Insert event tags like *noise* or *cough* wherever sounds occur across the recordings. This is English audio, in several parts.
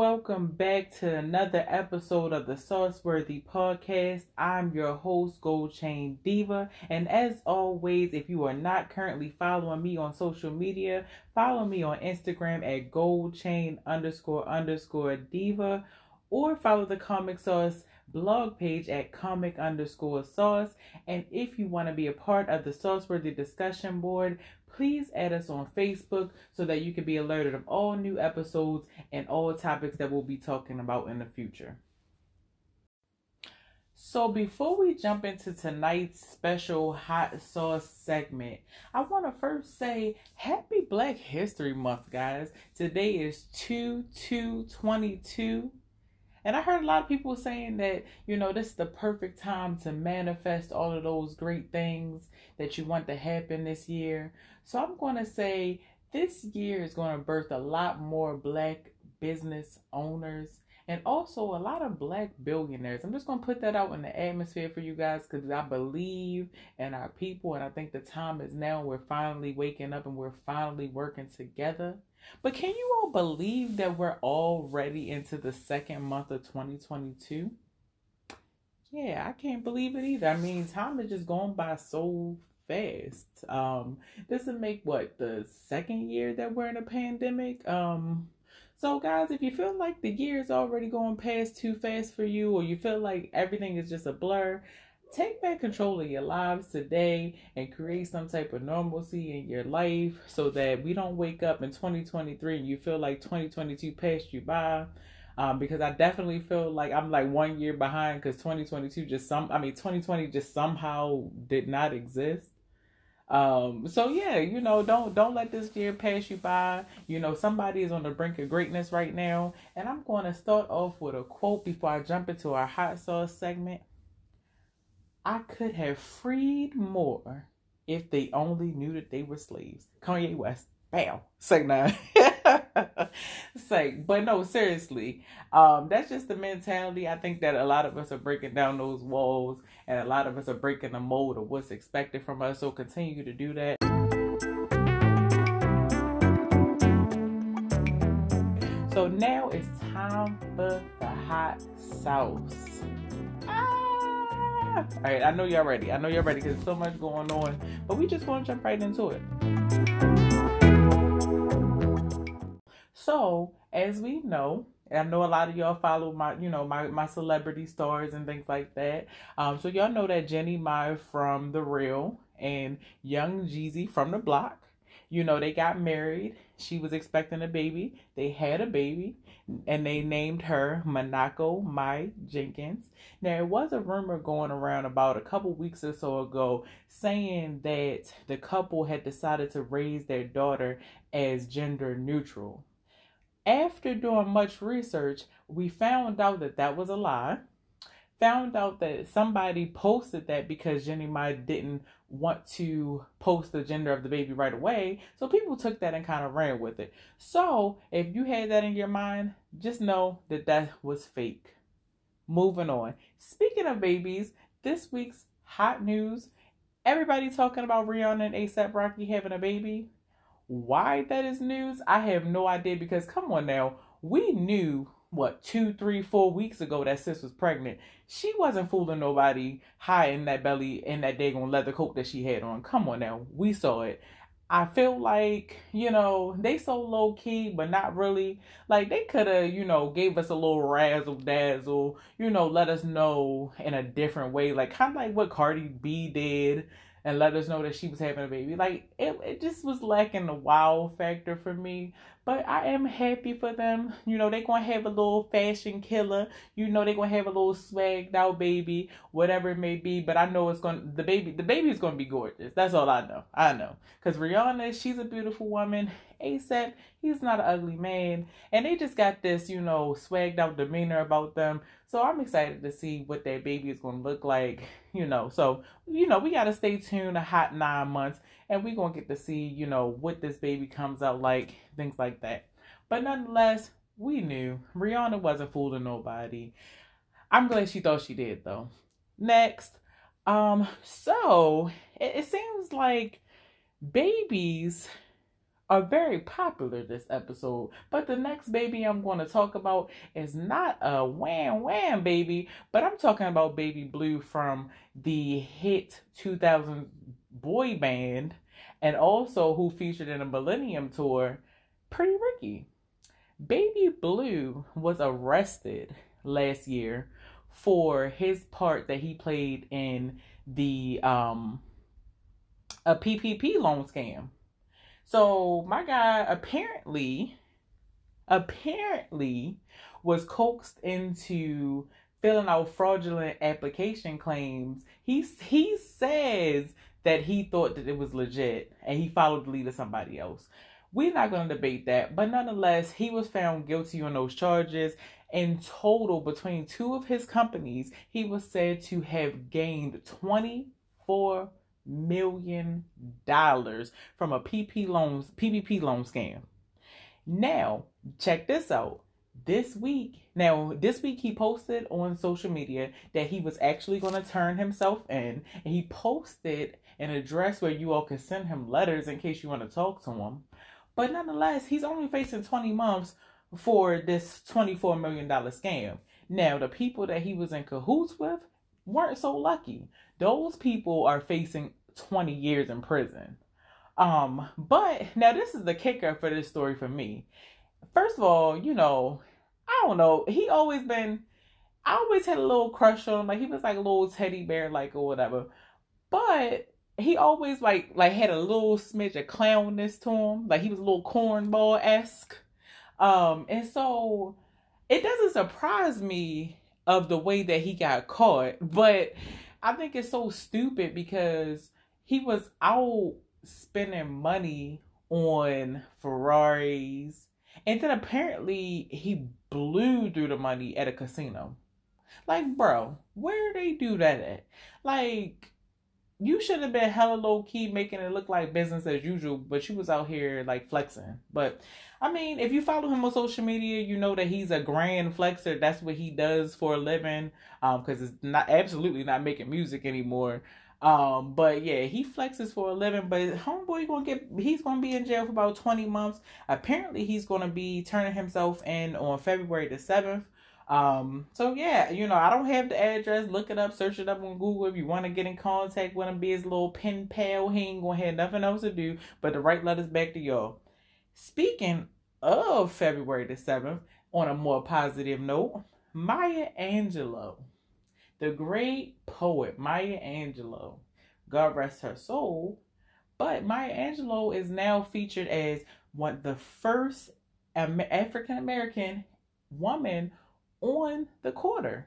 welcome back to another episode of the Sauceworthy Podcast. I'm your host, Gold Chain Diva, and as always, if you are not currently following me on social media, follow me on Instagram at Gold Chain underscore underscore Diva, or follow the Comic Sauce blog page at comic underscore sauce. And if you want to be a part of the Sauceworthy discussion board, please add us on Facebook so that you can be alerted of all new episodes and all topics that we'll be talking about in the future. So, before we jump into tonight's special hot sauce segment, I want to first say Happy Black History Month, guys. Today is 2 2 22. And I heard a lot of people saying that, you know, this is the perfect time to manifest all of those great things that you want to happen this year. So I'm going to say this year is going to birth a lot more black business owners and also a lot of black billionaires. I'm just going to put that out in the atmosphere for you guys because I believe in our people and I think the time is now. We're finally waking up and we're finally working together. But can you all believe that we're already into the second month of 2022? Yeah, I can't believe it either. I mean, time is just going by so fast. Um, this will make what the second year that we're in a pandemic. Um, so guys, if you feel like the year is already going past too fast for you, or you feel like everything is just a blur, take back control of your lives today and create some type of normalcy in your life so that we don't wake up in 2023 and you feel like 2022 passed you by. Um, because I definitely feel like I'm like one year behind because 2022 just some I mean 2020 just somehow did not exist. Um, so yeah, you know, don't don't let this year pass you by. You know, somebody is on the brink of greatness right now, and I'm going to start off with a quote before I jump into our hot sauce segment. I could have freed more if they only knew that they were slaves. Kanye West. Bam. Say nine. *laughs* Say, but no, seriously. Um, that's just the mentality. I think that a lot of us are breaking down those walls and a lot of us are breaking the mold of what's expected from us. So continue to do that. So now it's time for the hot sauce. All right, I know y'all ready. I know y'all ready because so much going on, but we just want to jump right into it. So, as we know, and I know a lot of y'all follow my, you know, my my celebrity stars and things like that. Um, so y'all know that Jeannie Mai from The Real and Young Jeezy from The Block you know, they got married. She was expecting a baby. They had a baby, and they named her Monaco Mai Jenkins. Now, it was a rumor going around about a couple weeks or so ago saying that the couple had decided to raise their daughter as gender neutral. After doing much research, we found out that that was a lie found out that somebody posted that because Jeannie Mai didn't want to post the gender of the baby right away. So people took that and kind of ran with it. So if you had that in your mind, just know that that was fake. Moving on. Speaking of babies, this week's hot news everybody talking about Rihanna and ASAP Rocky having a baby. Why that is news, I have no idea because come on now, we knew what two, three, four weeks ago that sis was pregnant. She wasn't fooling nobody high in that belly in that daggone leather coat that she had on. Come on now, we saw it. I feel like you know they so low key, but not really. Like they could have, you know, gave us a little razzle dazzle, you know, let us know in a different way, like kind of like what Cardi B did and let us know that she was having a baby. Like it, it just was lacking the wow factor for me. But I am happy for them. You know, they're gonna have a little fashion killer. You know, they're gonna have a little swagged out baby, whatever it may be. But I know it's gonna the baby the baby is gonna be gorgeous. That's all I know. I know. Cause Rihanna, she's a beautiful woman. ASAP, he's not an ugly man. And they just got this, you know, swagged out demeanor about them. So I'm excited to see what that baby is gonna look like, you know. So, you know, we gotta stay tuned a hot nine months and we're gonna get to see, you know, what this baby comes out like, things like that. But nonetheless, we knew Rihanna wasn't fooling nobody. I'm glad she thought she did though. Next, um, so it, it seems like babies are very popular this episode. But the next baby I'm going to talk about is not a wham wham baby, but I'm talking about Baby Blue from the hit 2000 boy band and also who featured in a Millennium tour, Pretty Ricky. Baby Blue was arrested last year for his part that he played in the um a PPP loan scam. So my guy apparently, apparently, was coaxed into filling out fraudulent application claims. He he says that he thought that it was legit and he followed the lead of somebody else. We're not going to debate that, but nonetheless, he was found guilty on those charges. In total, between two of his companies, he was said to have gained 24 million dollars from a PP loans PPP loan scam. Now, check this out. This week, now this week he posted on social media that he was actually going to turn himself in, and he posted an address where you all can send him letters in case you want to talk to him. But nonetheless, he's only facing 20 months for this $24 million scam. Now, the people that he was in cahoots with weren't so lucky. Those people are facing 20 years in prison. Um, but now this is the kicker for this story for me. First of all, you know, I don't know. He always been I always had a little crush on him. Like he was like a little teddy bear, like or whatever. But he always like like had a little smidge of clownness to him. Like he was a little cornball esque. Um, and so it doesn't surprise me of the way that he got caught, but I think it's so stupid because he was out spending money on Ferraris. And then apparently he blew through the money at a casino. Like, bro, where they do that at? Like, you should have been hella low key making it look like business as usual, but you was out here like flexing. But I mean, if you follow him on social media, you know that he's a grand flexer. That's what he does for a living. Um, because it's not absolutely not making music anymore. Um, but yeah, he flexes for a living. But homeboy gonna get he's gonna be in jail for about twenty months. Apparently, he's gonna be turning himself in on February the seventh. Um, so yeah, you know, I don't have the address. Look it up, search it up on Google if you want to get in contact with him. Be his little pen pal. He ain't gonna have nothing else to do but to write letters back to y'all. Speaking of February the seventh, on a more positive note, Maya Angelou the great poet Maya Angelou, God rest her soul. But Maya Angelou is now featured as one the first African American woman on the quarter.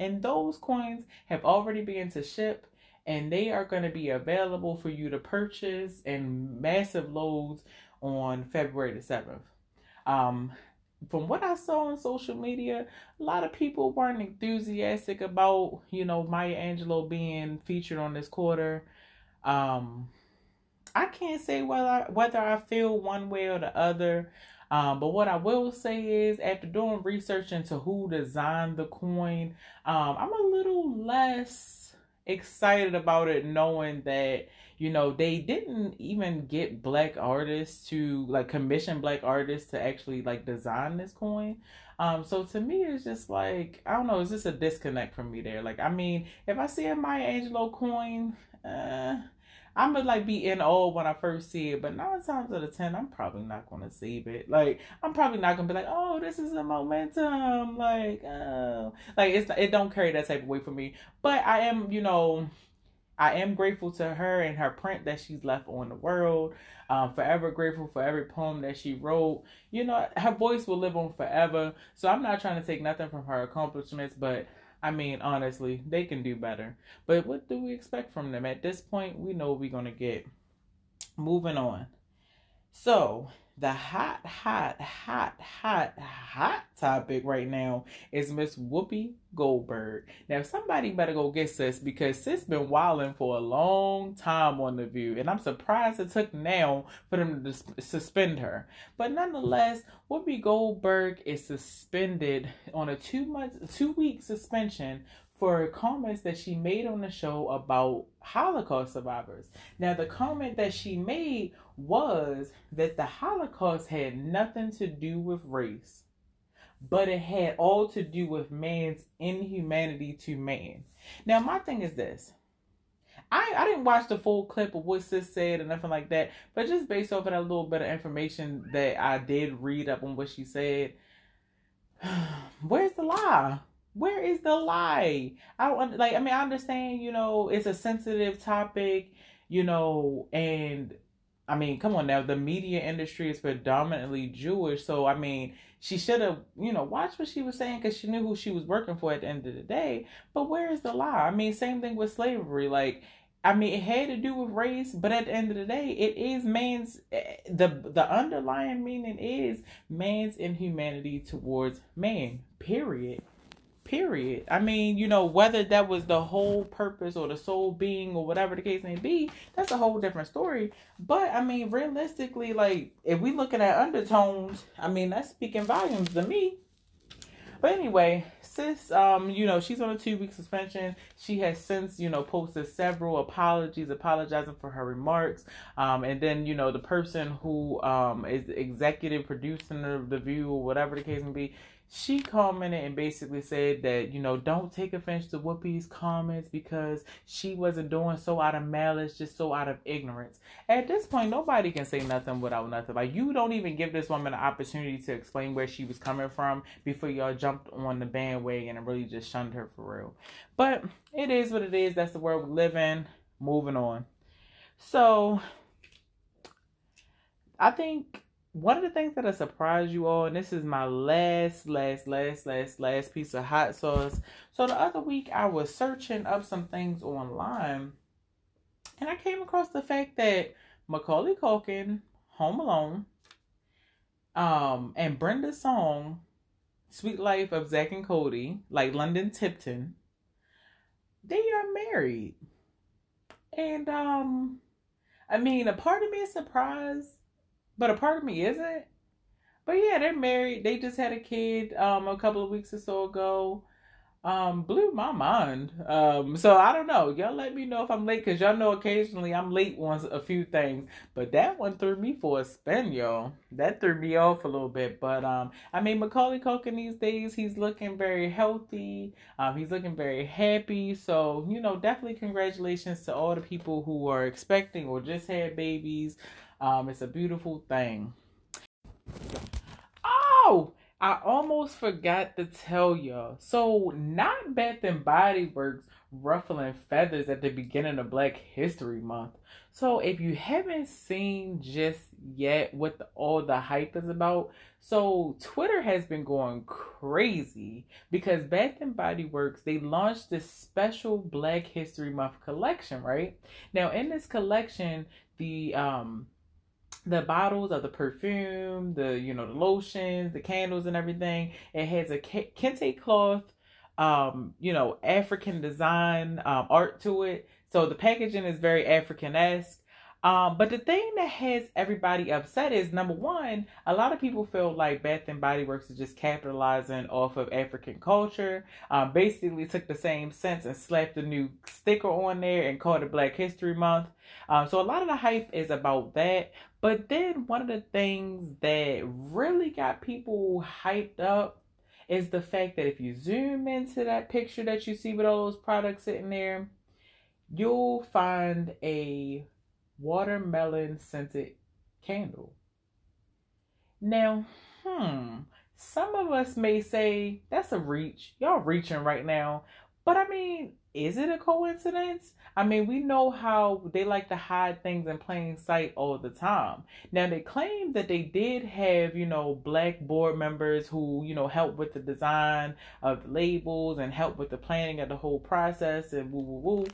And those coins have already begun to ship and they are going to be available for you to purchase in massive loads on February the 7th. Um, from what I saw on social media, a lot of people weren't enthusiastic about, you know, Maya Angelou being featured on this quarter. Um, I can't say whether whether I feel one way or the other. Um, but what I will say is, after doing research into who designed the coin, um, I'm a little less excited about it, knowing that you know they didn't even get black artists to like commission black artists to actually like design this coin. Um so to me it's just like i don't know it's just a disconnect for me there. Like i mean if i see a maya coin uh I'm gonna like be in awe when I first see it, but nine times out of ten, I'm probably not gonna save it. Like I'm probably not gonna be like, oh, this is a momentum. Like, oh, like it's it don't carry that type of weight for me. But I am, you know, I am grateful to her and her print that she's left on the world. Um, forever grateful for every poem that she wrote. You know, her voice will live on forever. So I'm not trying to take nothing from her accomplishments, but I mean, honestly, they can do better. But what do we expect from them? At this point, we know we're going to get. Moving on. So, the hot, hot, hot, hot, hot topic right now is Miss Whoopi Goldberg. Now, somebody better go get sis because sis been wilding for a long time on the View, and I'm surprised it took now for them to suspend her. But nonetheless, Whoopi Goldberg is suspended on a two month, two week suspension for comments that she made on the show about Holocaust survivors. Now, the comment that she made was that the Holocaust had nothing to do with race, but it had all to do with man's inhumanity to man. Now, my thing is this. I, I didn't watch the full clip of what sis said or nothing like that, but just based off of that little bit of information that I did read up on what she said, *sighs* where's the lie? Where is the lie? I don't like. I mean, I understand. You know, it's a sensitive topic. You know, and I mean, come on now. The media industry is predominantly Jewish, so I mean, she should have, you know, watched what she was saying because she knew who she was working for at the end of the day. But where is the lie? I mean, same thing with slavery. Like, I mean, it had to do with race, but at the end of the day, it is man's eh, the the underlying meaning is man's inhumanity towards man. Period. Period. I mean, you know, whether that was the whole purpose or the sole being or whatever the case may be, that's a whole different story. But I mean, realistically, like if we looking at undertones, I mean, that's speaking volumes to me. But anyway, sis, um, you know, she's on a two week suspension. She has since, you know, posted several apologies, apologizing for her remarks. Um, and then, you know, the person who um is executive producing the, the view or whatever the case may be, she commented and basically said that you know don't take offense to Whoopi's comments because she wasn't doing so out of malice, just so out of ignorance. At this point, nobody can say nothing without nothing. Like you don't even give this woman an opportunity to explain where she was coming from before y'all jumped on the bandwagon and really just shunned her for real. But it is what it is. That's the world we live in. Moving on. So I think one of the things that I surprised you all, and this is my last, last, last, last, last piece of hot sauce. So the other week I was searching up some things online, and I came across the fact that Macaulay Culkin, Home Alone, um, and Brenda's song, Sweet Life of Zach and Cody, like London Tipton, they are married. And um, I mean, a part of me is surprised but a part of me isn't. But yeah, they're married. They just had a kid um a couple of weeks or so ago. Um, blew my mind. Um, so I don't know. Y'all let me know if I'm late, cause y'all know occasionally I'm late on a few things. But that one threw me for a spin, y'all. That threw me off a little bit. But um, I mean Macaulay Culkin these days, he's looking very healthy. Um, he's looking very happy. So you know, definitely congratulations to all the people who are expecting or just had babies. Um, it's a beautiful thing. Oh, I almost forgot to tell y'all. So, not Bath and Body Works ruffling feathers at the beginning of Black History Month. So, if you haven't seen just yet what the, all the hype is about, so Twitter has been going crazy because Bath and Body Works they launched this special Black History Month collection, right? Now, in this collection, the um the bottles of the perfume, the you know the lotions, the candles, and everything. It has a kente cloth, um, you know, African design um, art to it. So the packaging is very African esque. Um, but the thing that has everybody upset is number one, a lot of people feel like Bath and Body Works is just capitalizing off of African culture. Um, basically took the same sense and slapped a new sticker on there and called it Black History Month. Um, so a lot of the hype is about that. But then one of the things that really got people hyped up is the fact that if you zoom into that picture that you see with all those products sitting there, you'll find a watermelon scented candle. Now, hmm, some of us may say that's a reach. Y'all reaching right now. But I mean, is it a coincidence? I mean, we know how they like to hide things in plain sight all the time. Now, they claim that they did have, you know, black board members who, you know, help with the design of the labels and help with the planning of the whole process and woo woo woo.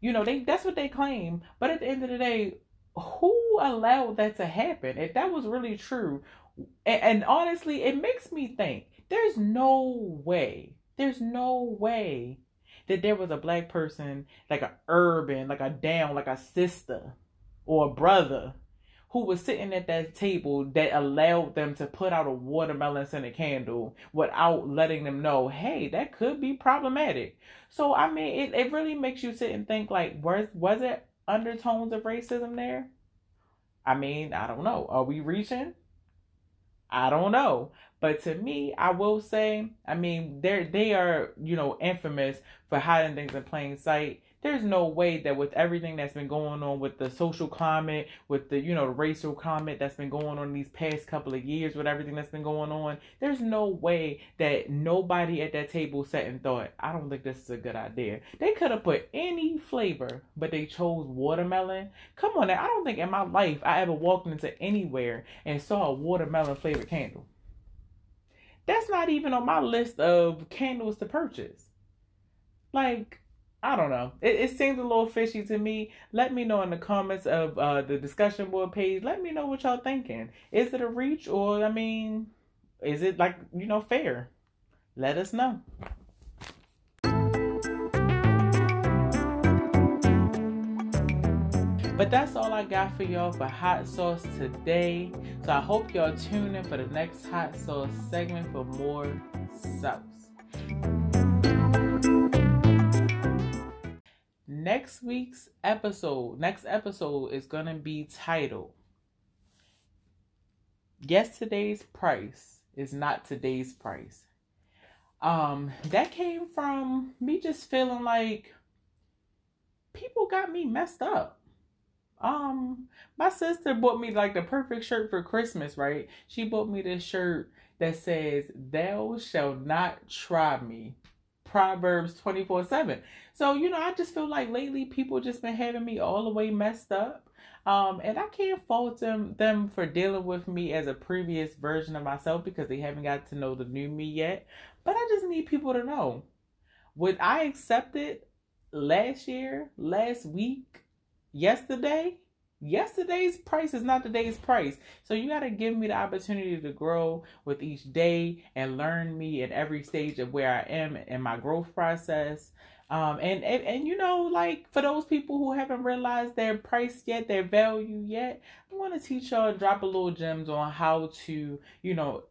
You know, they that's what they claim. But at the end of the day, who allowed that to happen? If that was really true, and, and honestly, it makes me think there's no way, there's no way that there was a black person, like a urban, like a down, like a sister or a brother, who was sitting at that table that allowed them to put out a watermelon scented candle without letting them know, hey, that could be problematic. So I mean, it, it really makes you sit and think like, was was it undertones of racism there? I mean, I don't know. Are we reaching? I don't know. But to me, I will say, I mean, they're they are, you know, infamous for hiding things in plain sight there's no way that with everything that's been going on with the social climate, with the, you know, the racial climate that's been going on these past couple of years, with everything that's been going on, there's no way that nobody at that table sat and thought, I don't think this is a good idea. They could have put any flavor, but they chose watermelon. Come on now, I don't think in my life I ever walked into anywhere and saw a watermelon flavored candle. That's not even on my list of candles to purchase. Like, I don't know. It, it seems a little fishy to me. Let me know in the comments of uh, the discussion board page. Let me know what y'all thinking. Is it a reach or I mean, is it like you know fair? Let us know. But that's all I got for y'all for hot sauce today. So I hope y'all tune in for the next hot sauce segment for more sauce. Next week's episode, next episode is going to be titled Yesterday's Price is Not Today's Price. Um, that came from me just feeling like people got me messed up. Um, my sister bought me like the perfect shirt for Christmas, right? She bought me this shirt that says, Thou shall not try me. Proverbs 24 7. So, you know, I just feel like lately people just been having me all the way messed up. Um, and I can't fault them them for dealing with me as a previous version of myself because they haven't got to know the new me yet. But I just need people to know. What I accepted last year, last week, yesterday, yesterday's price is not today's price. So you got to give me the opportunity to grow with each day and learn me at every stage of where I am in my growth process. Um, and, and, and you know, like for those people who haven't realized their price yet, their value yet, I want to teach y'all, drop a little gems on how to, you know,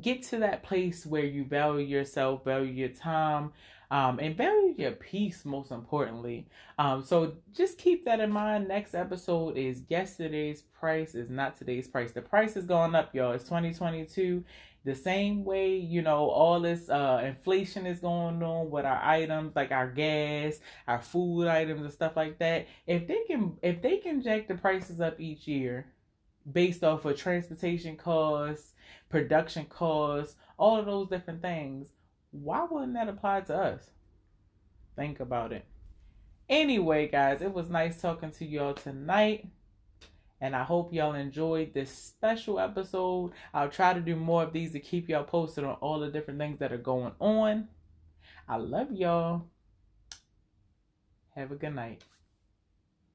get to that place where you value yourself, value your time, um, and value your peace most importantly. Um, so just keep that in mind. Next episode is yesterday's price is not today's price. The price is going up, y'all. It's 2022. The same way, you know, all this uh, inflation is going on with our items, like our gas, our food items, and stuff like that. If they can, if they can jack the prices up each year, based off of transportation costs, production costs, all of those different things, why wouldn't that apply to us? Think about it. Anyway, guys, it was nice talking to y'all tonight. And I hope y'all enjoyed this special episode. I'll try to do more of these to keep y'all posted on all the different things that are going on. I love y'all. Have a good night.